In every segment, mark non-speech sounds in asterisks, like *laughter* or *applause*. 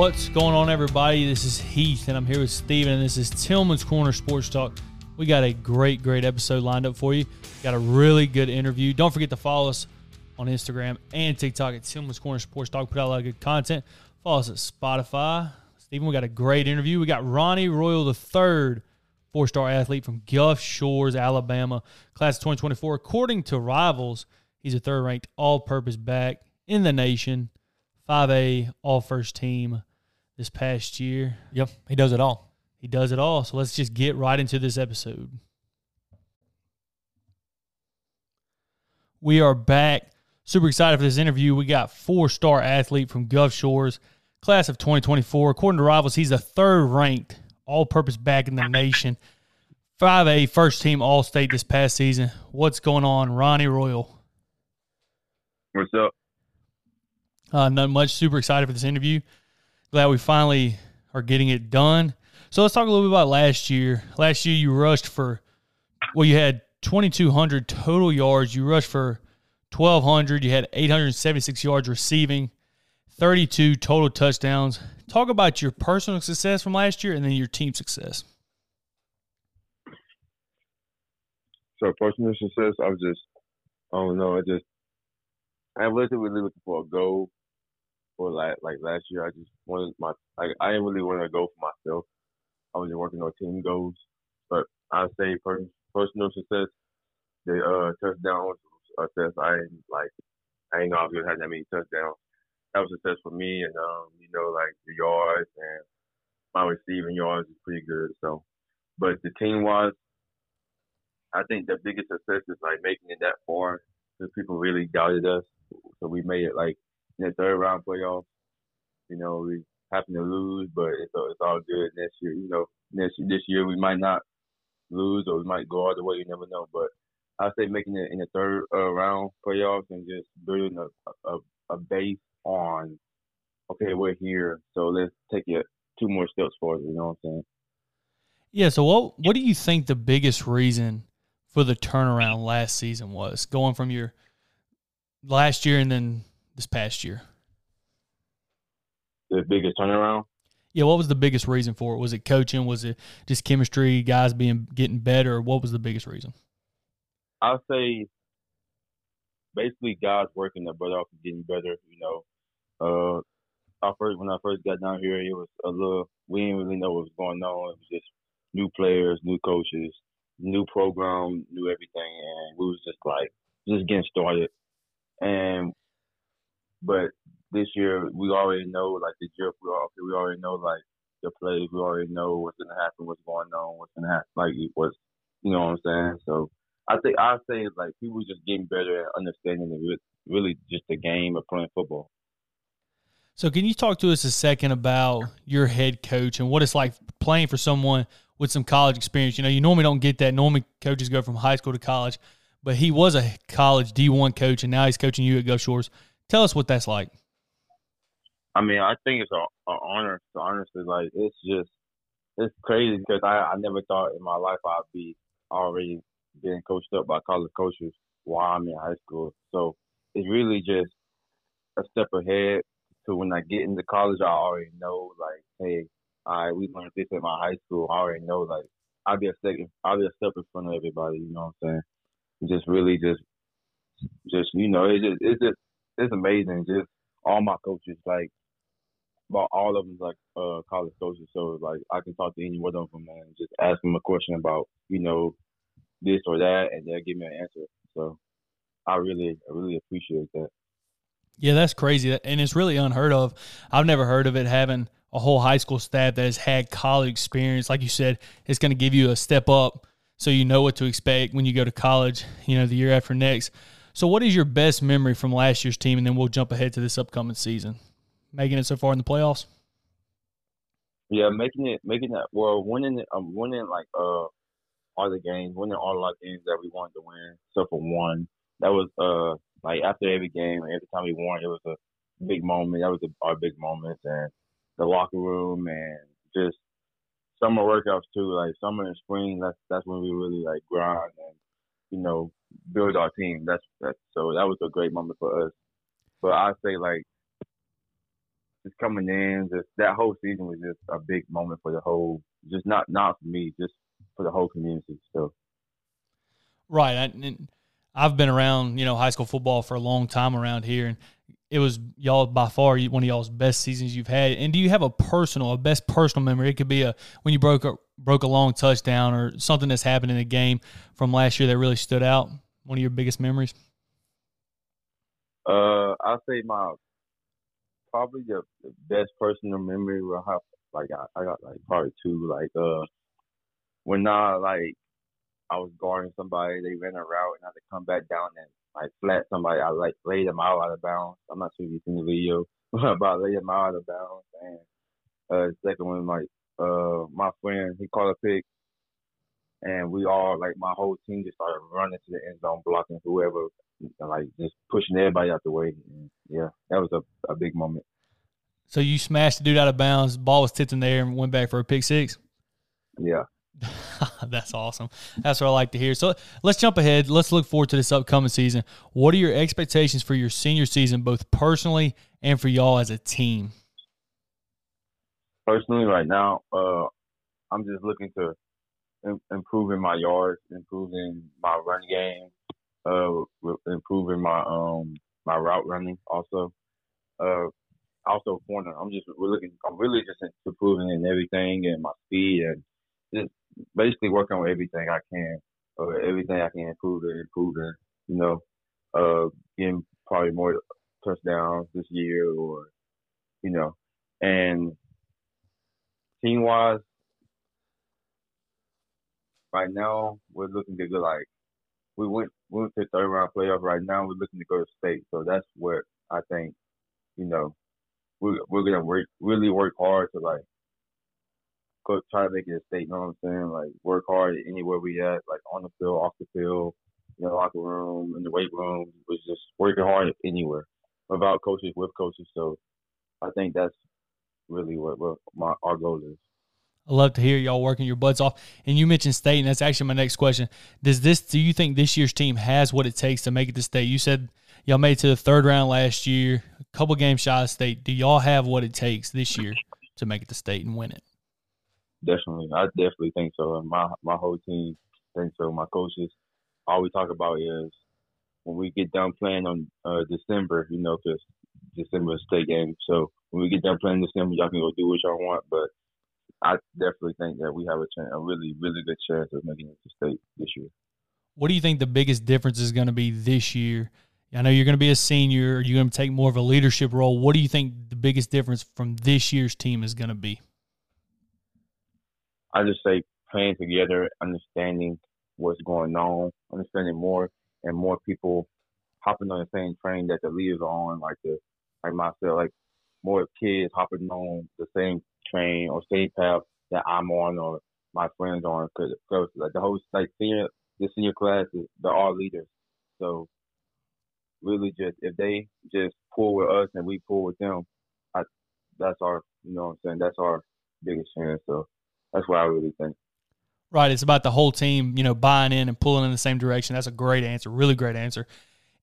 What's going on, everybody? This is Heath, and I'm here with Steven, and this is Tillman's Corner Sports Talk. We got a great, great episode lined up for you. Got a really good interview. Don't forget to follow us on Instagram and TikTok at Tillman's Corner Sports Talk. Put out a lot of good content. Follow us at Spotify. Steven, we got a great interview. We got Ronnie Royal III, four star athlete from Gulf Shores, Alabama, class of 2024. According to Rivals, he's a third ranked all purpose back in the nation, 5A all first team this past year. Yep, he does it all. He does it all. So let's just get right into this episode. We are back. Super excited for this interview. We got four star athlete from Gulf Shores, class of 2024. According to Rivals, he's the third ranked all purpose back in the nation. 5A first team All State this past season. What's going on, Ronnie Royal? What's up? Uh, not much. Super excited for this interview. Glad we finally are getting it done. So let's talk a little bit about last year. Last year you rushed for, well, you had 2,200 total yards. You rushed for 1,200. You had 876 yards receiving, 32 total touchdowns. Talk about your personal success from last year and then your team success. So personal success, I was just, I don't know, I just, I wasn't really looking for a goal for like like last year. I just wanted my, like I didn't really want to go for myself. I was just working on team goals, but I say per, personal success, the uh touchdowns success. I ain't like, I ain't was gonna that many touchdowns. That was success for me, and um, you know, like the yards and my receiving yards is pretty good. So, but the team wise, I think the biggest success is like making it that far because people really doubted us. So we made it like in the third round playoffs. You know, we happen to lose, but it's all, it's all good next year. You know, next this year we might not lose or we might go all the way. You never know. But I say making it in the third uh, round playoffs and just building a, a a base on. Okay, we're here, so let's take it two more steps forward. You know what I'm saying? Yeah. So what what do you think the biggest reason for the turnaround last season was going from your last year and then this past year? The biggest turnaround. Yeah, what was the biggest reason for it? Was it coaching? Was it just chemistry, guys being getting better? What was the biggest reason? I'll say basically guys working their butt off and getting better. You know, uh, I first when I first got down here, it was a little we didn't really know what was going on. It was just new players, new coaches, new program, new everything, and we was just like just getting started. And but this year we already know like the drip we all we already know like the plays, we already know what's gonna happen, what's going on, what's gonna happen, like what's you know what I'm saying. So I think I say like people just getting better at understanding really just the game of playing football. So, can you talk to us a second about your head coach and what it's like playing for someone with some college experience? You know, you normally don't get that. Normally, coaches go from high school to college, but he was a college D1 coach, and now he's coaching you at Gulf Shores. Tell us what that's like. I mean, I think it's an honor. Honestly, like it's just it's crazy because I I never thought in my life I'd be already being coached up by college coaches while I'm in high school. So it's really just a step ahead to when I get into college. I already know, like, hey, right, we learned this at my high school. I already know, like, I'll be a second, I'll be a step in front of everybody. You know what I'm saying? Just really, just, just you know, it's just, it's just, it's amazing. Just all my coaches, like, about all of them, like, uh, college coaches. So like, I can talk to any one of them and just ask them a question about, you know, this or that, and they'll give me an answer. So I really, I really appreciate that. Yeah, that's crazy, and it's really unheard of. I've never heard of it having a whole high school staff that has had college experience. Like you said, it's going to give you a step up, so you know what to expect when you go to college. You know, the year after next. So, what is your best memory from last year's team, and then we'll jump ahead to this upcoming season? Making it so far in the playoffs. Yeah, making it, making that. Well, winning, um, winning like uh all the games, winning all our games that we wanted to win, except for one. That was uh like after every game, every time we won, it was a big moment. That was a, our big moment, and the locker room and just summer workouts too. Like summer and spring, that's that's when we really like grind and you know build our team. That's that's so that was a great moment for us. But I say like just coming in, just that whole season was just a big moment for the whole, just not not for me, just for the whole community. So, right, and I've been around, you know, high school football for a long time around here, and it was y'all by far one of y'all's best seasons you've had. And do you have a personal, a best personal memory? It could be a when you broke a broke a long touchdown or something that's happened in the game from last year that really stood out. One of your biggest memories. Uh, I'll say my probably the, the best personal memory will have like I, I got like probably two like uh when I like I was guarding somebody, they ran a route and I had to come back down and like flat somebody. I like laid them out out of bounds. I'm not sure if you've seen the video, but I laid them out of bounds. And uh, second one, like uh, my friend, he caught a pick, and we all like my whole team just started running to the end zone, blocking whoever, like just pushing everybody out the way. And yeah, that was a, a big moment. So you smashed the dude out of bounds. Ball was tipped in there and went back for a pick six. Yeah. *laughs* That's awesome. That's what I like to hear. So let's jump ahead. Let's look forward to this upcoming season. What are your expectations for your senior season, both personally and for y'all as a team? Personally, right now, uh, I'm just looking to Im- improving my yards, improving my run game, uh, improving my um my route running. Also, uh, also corner. I'm just we're looking. I'm really just improving in everything and my speed and just basically working on everything I can, or everything I can improve it, improve it. You know, uh, getting probably more touchdowns this year, or you know, and team wise, right now we're looking to go like we went we went to third round playoff. Right now we're looking to go to state, so that's where I think. You know, we're we're gonna work really work hard to like go try to make it a state. You know what I'm saying? Like work hard anywhere we at, like on the field, off the field, in the locker room, in the weight room. Was just working hard anywhere, without coaches, with coaches. So I think that's really what, what my our goal is. I love to hear y'all working your butts off. And you mentioned state, and that's actually my next question. Does this? Do you think this year's team has what it takes to make it to state? You said y'all made it to the third round last year, a couple games shy of state. Do y'all have what it takes this year to make it to state and win it? Definitely, I definitely think so. And my my whole team thinks so. My coaches, all we talk about is when we get done playing on uh, December, you know, because December is state game. So when we get done playing December, y'all can go do what y'all want. But I definitely think that we have a chance, a really, really good chance of making it to state this year. What do you think the biggest difference is going to be this year? I know you're going to be a senior. You're going to take more of a leadership role. What do you think the biggest difference from this year's team is going to be? I just say playing together, understanding what's going on, understanding more and more people hopping on the same train that the leaders are on, like the like myself, like more kids hopping on the same train or same path that I'm on or my friends on, because like the whole like senior the senior class is they're all leaders, so really just if they just pull with us and we pull with them, I that's our you know what I'm saying that's our biggest chance. So that's what I really think. Right. It's about the whole team, you know, buying in and pulling in the same direction. That's a great answer. Really great answer.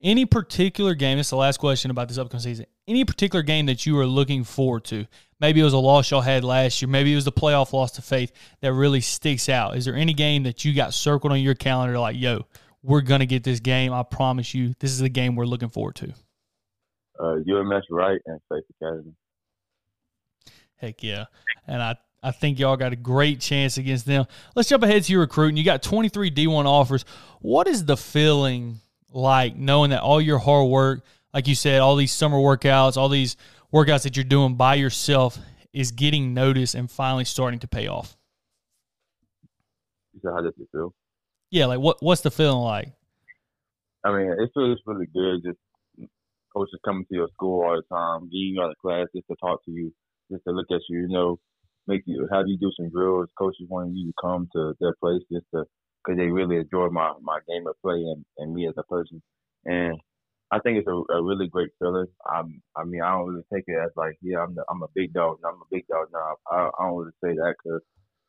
Any particular game, this is the last question about this upcoming season. Any particular game that you are looking forward to? Maybe it was a loss y'all had last year. Maybe it was the playoff loss to faith that really sticks out. Is there any game that you got circled on your calendar like, yo, we're going to get this game. I promise you, this is the game we're looking forward to? Uh, UMS Wright and Faith Academy. Heck yeah. And I I think y'all got a great chance against them. Let's jump ahead to your recruiting. You got 23 D1 offers. What is the feeling like knowing that all your hard work, like you said, all these summer workouts, all these workouts that you're doing by yourself is getting noticed and finally starting to pay off? So how does it feel? Yeah, like what what's the feeling like? I mean, it feels really good. Just coaches coming to your school all the time, getting you out of class just to talk to you, just to look at you. You know, make you have you do some drills. Coaches wanting you to come to their place just to because they really enjoy my my game of play and, and me as a person. And I think it's a, a really great feeling. I'm, I mean, I don't really take it as like, yeah, I'm the, I'm a big dog. I'm a big dog now. I, I don't really say that because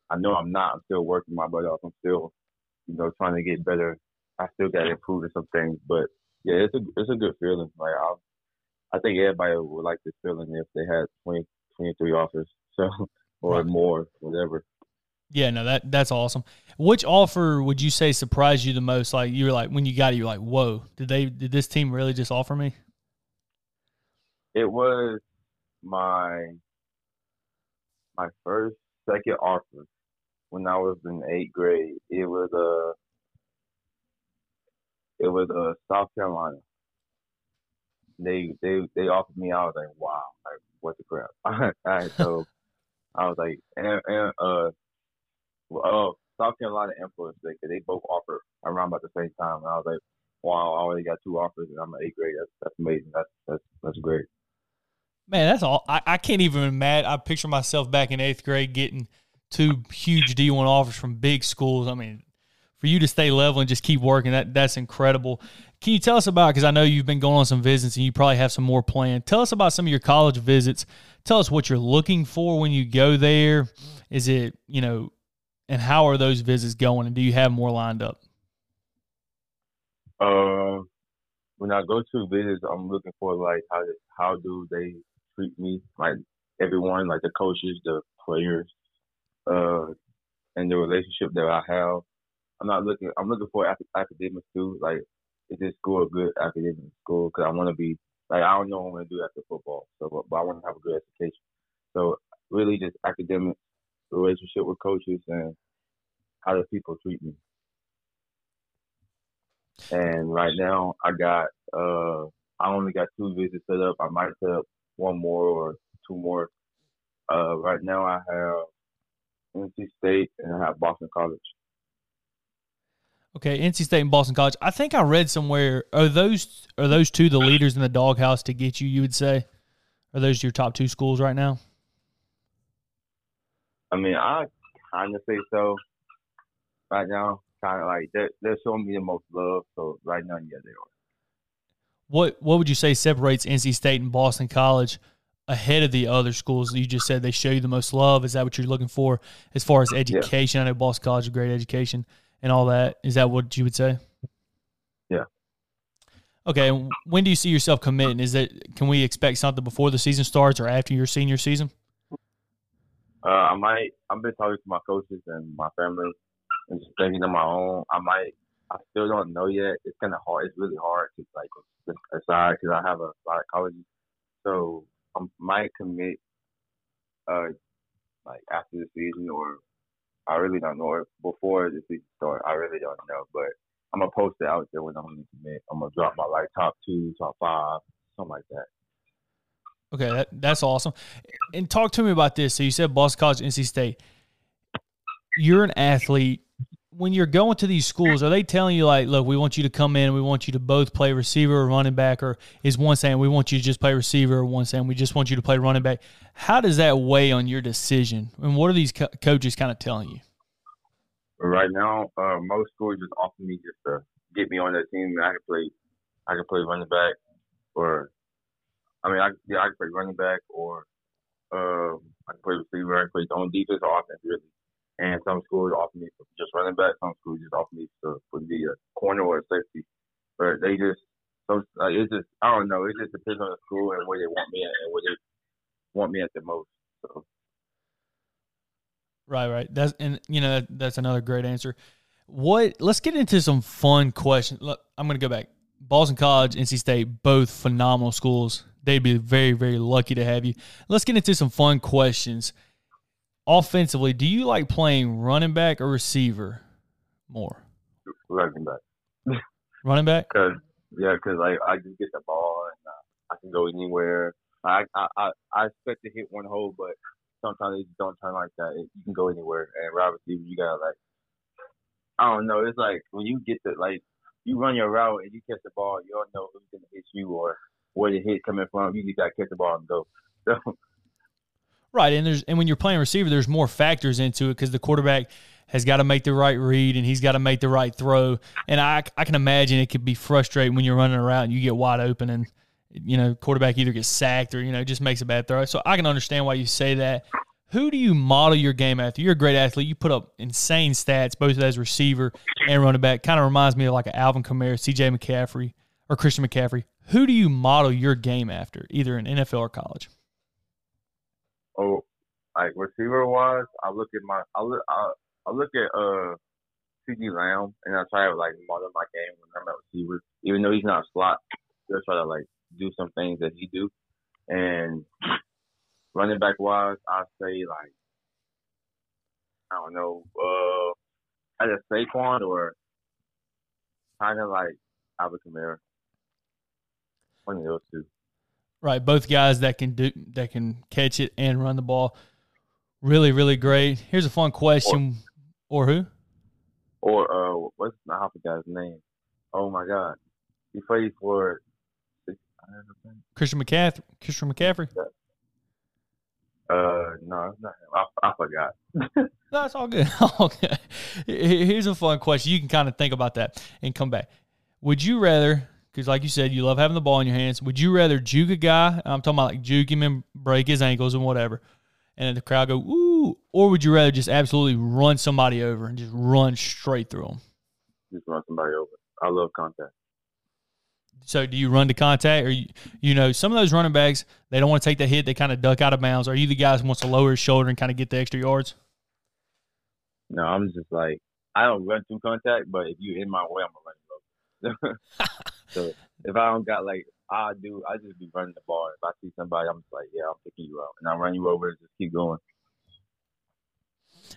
I know I'm not. I'm still working my butt off. I'm still, you know, trying to get better. I still got to improve in some things, but yeah, it's a it's a good feeling. Like I, I think everybody would like this feeling if they had 20, 23 offers, *laughs* so or more, whatever. Yeah, no, that that's awesome. Which offer would you say surprised you the most? Like you were like when you got it, you're like, "Whoa, did they did this team really just offer me?" It was my my first second offer when I was in eighth grade. It was a uh, it was uh, South Carolina. They they they offered me. I was like, wow, like what the crap. *laughs* Alright, so I was like, and, and uh uh, South Carolina and Florida State, they both offer around about the same time. And I was like, wow, I already got two offers and I'm an eighth grade. That's that's amazing. That's that's that's great. Man, that's all. I, I can't even imagine. I picture myself back in eighth grade getting two huge D one offers from big schools. I mean, for you to stay level and just keep working, that that's incredible. Can you tell us about? Because I know you've been going on some visits and you probably have some more planned. Tell us about some of your college visits. Tell us what you're looking for when you go there. Is it you know and how are those visits going? And do you have more lined up? Uh, when I go to visits, I'm looking for like how how do they treat me, like everyone, like the coaches, the players, uh, and the relationship that I have. I'm not looking. I'm looking for academics too. Like, is this school a good academic school? Because I want to be like I don't know what I'm gonna do after football. So, but, but I want to have a good education. So, really, just academics relationship with coaches and how do people treat me. And right now, I got uh, I only got two visits set up. I might set up one more or two more. Uh, right now, I have NC State and I have Boston College. Okay, NC State and Boston College. I think I read somewhere are those are those two the leaders in the doghouse to get you? You would say, are those your top two schools right now? I mean, I kind of say so. Right now, kind of like they're they're showing me the most love. So right now, yeah, they are. What what would you say separates NC State and Boston College ahead of the other schools? You just said they show you the most love. Is that what you're looking for as far as education? Yeah. I know Boston College is great education and all that. Is that what you would say? Yeah. Okay. When do you see yourself committing? Is it can we expect something before the season starts or after your senior season? Uh, I might. I've been talking to my coaches and my family, and just thinking on my own. I might. I still don't know yet. It's kind of hard. It's really hard to like decide because I have a lot of colleges. So I might commit, uh, like after the season, or I really don't know. Or before the season starts, I really don't know. But I'm gonna post it out there when I'm gonna commit. I'm gonna drop my like top two, top five, something like that. Okay, that, that's awesome. And talk to me about this. So you said Boston College, NC State. You're an athlete. When you're going to these schools, are they telling you like, look, we want you to come in, we want you to both play receiver or running back, or is one saying we want you to just play receiver, or one saying we just want you to play running back? How does that weigh on your decision? And what are these co- coaches kind of telling you? Right now, uh, most schools just offer me just to get me on their team. I can play, I can play running back, or I mean, I yeah, I can play running back or um, I can play receiver. I can play on defense or offense, really. And some schools offer me just running back. Some schools just offer me to, the uh, corner or a safety. But they just, so uh, it's just, I don't know. It just depends on the school and where they want me at and where they want me at the most. So. Right, right. That's and you know that's another great answer. What? Let's get into some fun questions. Look, I'm going to go back. Boston College, NC State, both phenomenal schools they'd be very, very lucky to have you. Let's get into some fun questions. Offensively, do you like playing running back or receiver more? Running back. *laughs* running back? Cause yeah, because like I just get the ball and uh, I can go anywhere. I, I I I expect to hit one hole, but sometimes it don't turn like that. It, you can go anywhere. And wide receiver, you gotta like I don't know. It's like when you get the like you run your route and you catch the ball, you don't know who's gonna hit you or where the hit coming from. You just got to catch the ball and go. *laughs* So. Right, and there's and when you're playing receiver, there's more factors into it because the quarterback has got to make the right read and he's got to make the right throw. And I I can imagine it could be frustrating when you're running around and you get wide open and you know quarterback either gets sacked or you know just makes a bad throw. So I can understand why you say that. Who do you model your game after? You're a great athlete. You put up insane stats, both as receiver and running back. Kind of reminds me of like an Alvin Kamara, C.J. McCaffrey, or Christian McCaffrey who do you model your game after, either in NFL or college? Oh, like receiver wise, I look at my I look I, I look at uh CeeDee Lamb and I try to like model my game when I'm at receiver. Even though he's not a slot, I try to like do some things that he do. And running back wise, I say like I don't know, uh either Saquon or kind of like Alvin Kamara. Those two. Right, both guys that can do that can catch it and run the ball. Really, really great. Here's a fun question. Or, or who? Or uh, what's I forgot guy's name? Oh my God, he played for Christian McCaffrey. Christian McCaffrey. Uh, no, it's not him. I, I forgot. *laughs* no, it's all good. *laughs* all good. Here's a fun question. You can kind of think about that and come back. Would you rather? Because, like you said, you love having the ball in your hands. Would you rather juke a guy? I'm talking about like juke him and break his ankles and whatever, and the crowd go ooh, or would you rather just absolutely run somebody over and just run straight through them? Just run somebody over. I love contact. So do you run to contact, or you, you know some of those running backs they don't want to take the hit, they kind of duck out of bounds. Are you the guy who wants to lower his shoulder and kind of get the extra yards? No, I'm just like I don't run through contact, but if you in my way, I'm gonna run. *laughs* so if I don't got like I do, I just be running the ball. If I see somebody, I'm just like, yeah, I'm picking you out, and I run you over and just keep going.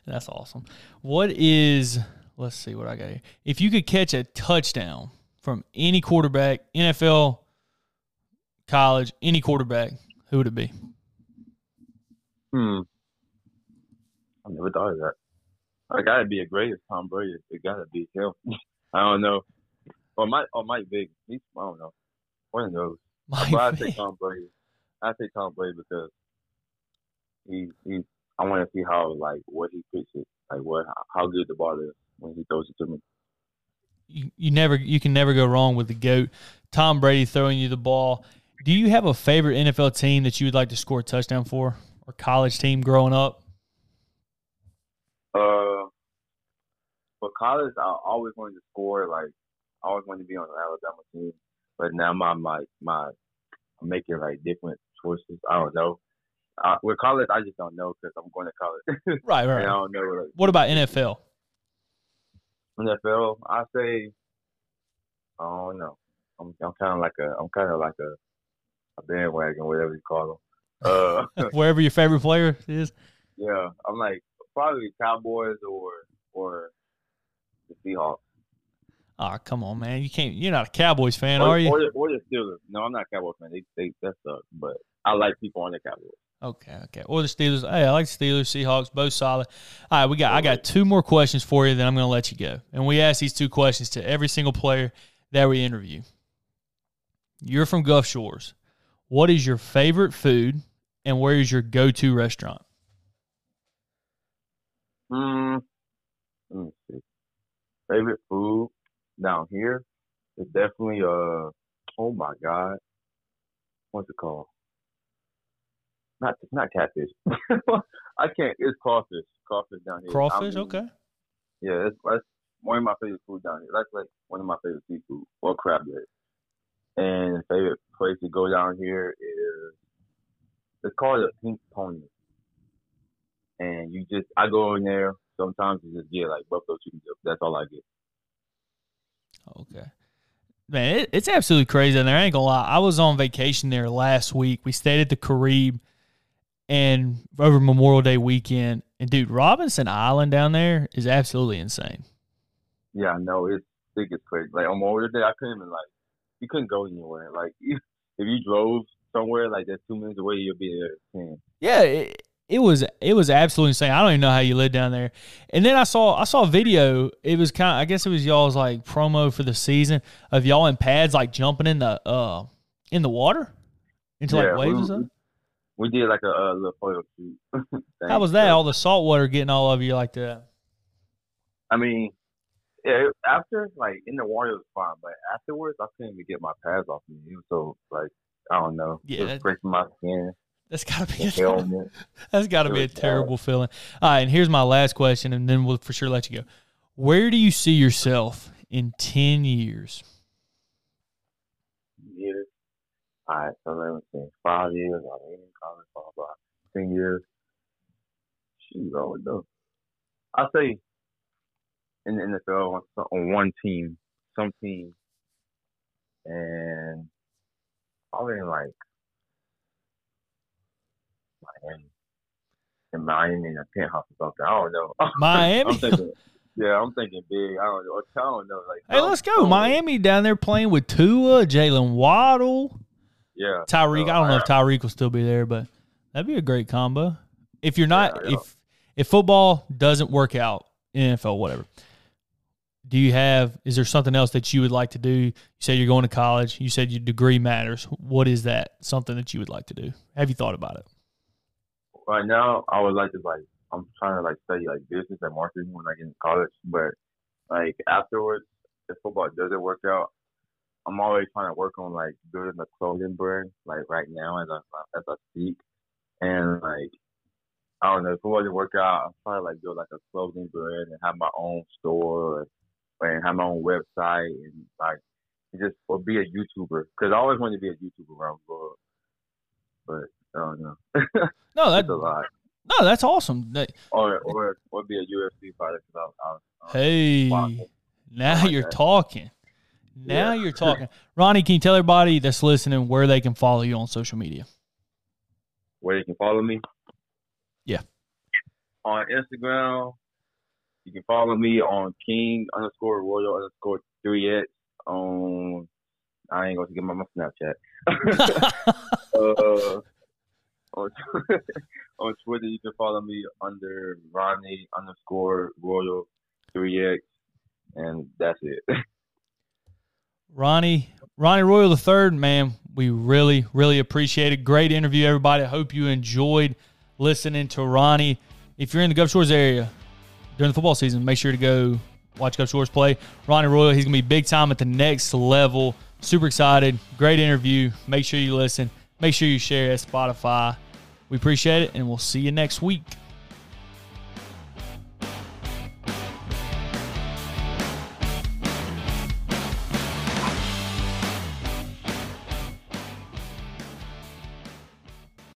That's awesome. What is? Let's see what I got here. If you could catch a touchdown from any quarterback, NFL, college, any quarterback, who would it be? Hmm. I never thought of that. I gotta be a greatest Tom Brady. It gotta be him. *laughs* I don't know. Or Mike or Mike Vick. He's I don't know. One of those. Mike but I say Tom Brady. I say Tom Brady because he he I wanna see how like what he pitches, like what how good the ball is when he throws it to me you, you never you can never go wrong with the goat. Tom Brady throwing you the ball. Do you have a favorite NFL team that you would like to score a touchdown for, or college team growing up? Uh, for college, I always wanted to score. Like, I always wanted to be on the Alabama team, but now my my my I'm making like different choices. I don't know. Uh, with college, I just don't know because I'm going to college. *laughs* right, right. I don't know. Like, what about NFL? NFL, I say, I don't know. I'm I'm kind of like a I'm kind of like a a bandwagon, whatever you call them. Uh, *laughs* *laughs* Wherever your favorite player is. Yeah, I'm like probably Cowboys or or the Seahawks. Ah, oh, come on, man! You can't. You're not a Cowboys fan, or, are you? Or the, or the Steelers. No, I'm not a Cowboys fan. They they that sucks. But I like people on the Cowboys. Okay, okay. Or the Steelers. Hey, I like the Steelers, Seahawks, both solid. All right, we got. I got two more questions for you. Then I'm going to let you go. And we ask these two questions to every single player that we interview. You're from Gulf Shores. What is your favorite food, and where is your go-to restaurant? Hmm. Let me see. Favorite food down here is definitely uh. Oh my God. What's it called? not not catfish. *laughs* I can't. It's crawfish. Crawfish down here. Crawfish, okay. Yeah, that's, that's one of my favorite food down here. That's like one of my favorite seafood or crab legs. And favorite place to go down here is it's called a Pink Pony. And you just I go in there. Sometimes you just get like buffalo chicken dip. That's all I get. Okay. Man, it, it's absolutely crazy in there. I ain't gonna lie. I was on vacation there last week. We stayed at the Caribe and over Memorial Day weekend. And dude, Robinson Island down there is absolutely insane. Yeah, I know. It's big as crazy. Like on Memorial Day, I couldn't even like you couldn't go anywhere. Like *laughs* if you drove somewhere like that's two minutes away, you'll be there. At Yeah, it, it was it was absolutely insane. I don't even know how you live down there. And then I saw I saw a video. It was kind of I guess it was y'all's like promo for the season of y'all in pads like jumping in the uh in the water into yeah, like waves we, or something we did like a, little photo shoot. *laughs* How was that? All the salt water getting all over you like that? I mean, yeah. After like in the water it was fine, but afterwards I couldn't even get my pads off me. It was so like I don't know. Yeah, it was breaking my skin. That's gotta be a, *laughs* that's gotta be a terrible feeling. All right, and here's my last question, and then we'll for sure let you go. Where do you see yourself in ten years? Yeah, All right, so let me see. Five years, I mean, college, blah, blah. Ten years. Shoot, I would know. I'll say in the NFL on, on one team, some team, and probably in like Miami. In Miami in a penthouse or something. I don't know. *laughs* Miami? I'm thinking, yeah, I'm thinking big. I don't know. I don't know. Like, Hey, let's go. Miami down there playing with Tua, Jaylen Waddle, Yeah. Tyreek. So, I don't know uh, if Tyreek will still be there, but that'd be a great combo. If you're not, Yeah, yeah. if if football doesn't work out, NFL, whatever. Do you have? Is there something else that you would like to do? You said you're going to college. You said your degree matters. What is that? Something that you would like to do? Have you thought about it? Right now I would like to like I'm trying to like study like business and marketing when I get in college, but like afterwards, if football doesn't work out, I'm always trying to work on like building a clothing brand. Like right now, as I as I speak, and like I don't know if it doesn't work out, I'm trying to like build like a clothing brand and have my own store and have my own website and like just or be a YouTuber because I always wanted to be a YouTuber around the world, but Don't know. *laughs* No, that's a lot. no, that's awesome. That- or or or be a UFC fighter because I, I, Hey, now like you're that. talking. Now Yeah. you're talking. Ronnie, can you tell everybody that's listening where they can follow you on social media? where you can follow me. Yeah. On Instagram, you can follow me on King underscore Royal underscore three X. On I ain't gonna give my, my Snapchat. *laughs* *laughs* uh, on *laughs* on Twitter, you can follow me under Ronnie underscore Royal three X, and that's it. *laughs* Ronnie, Ronnie Royal the third, man, we really, really appreciate it. Great interview, everybody. I hope you enjoyed listening to Ronnie. If you're in the Gulf Shores area during the football season, make sure to go watch Gulf Shores play. Ronnie Royal, he's gonna be big time at the next level. Super excited. Great interview. Make sure you listen. Make sure you share at Spotify. We appreciate it, and we'll see you next week.